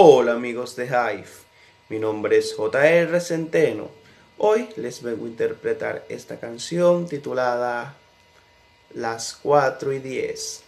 Hola amigos de Hive, mi nombre es JR Centeno. Hoy les vengo a interpretar esta canción titulada Las 4 y 10.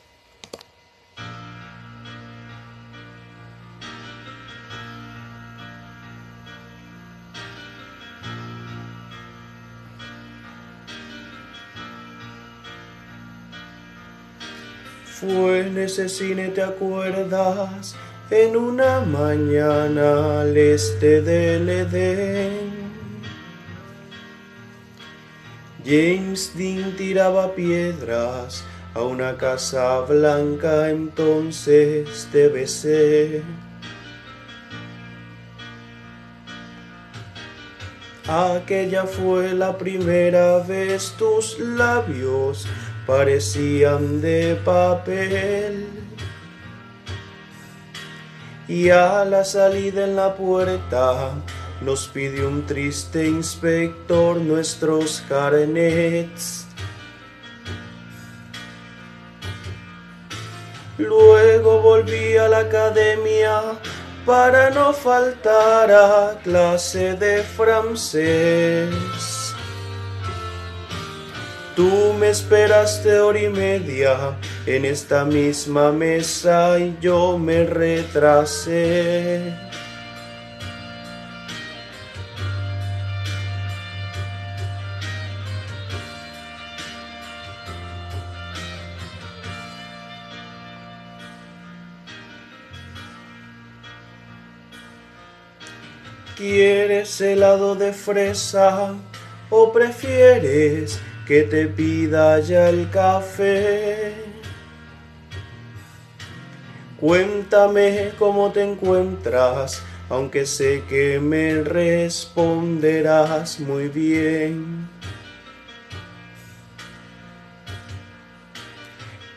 Fue en ese cine, ¿te acuerdas? En una mañana al este del Edén. James Dean tiraba piedras a una casa blanca, entonces debe ser. Aquella fue la primera vez tus labios parecían de papel. Y a la salida en la puerta nos pidió un triste inspector nuestros carnets. Luego volví a la academia para no faltar a clase de francés. Tú me esperaste hora y media en esta misma mesa y yo me retrasé. ¿Quieres helado de fresa o prefieres que te pida ya el café. Cuéntame cómo te encuentras, aunque sé que me responderás muy bien.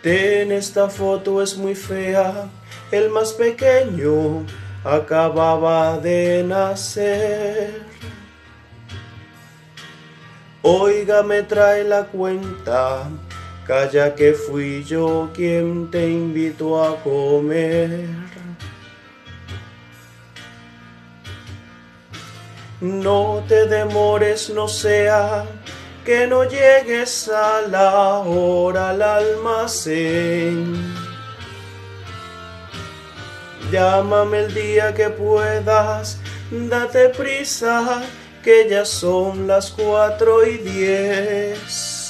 Ten esta foto es muy fea, el más pequeño acababa de nacer. Oiga, me trae la cuenta, calla que fui yo quien te invitó a comer. No te demores, no sea que no llegues a la hora al almacén. Llámame el día que puedas, date prisa que ya son las cuatro y diez.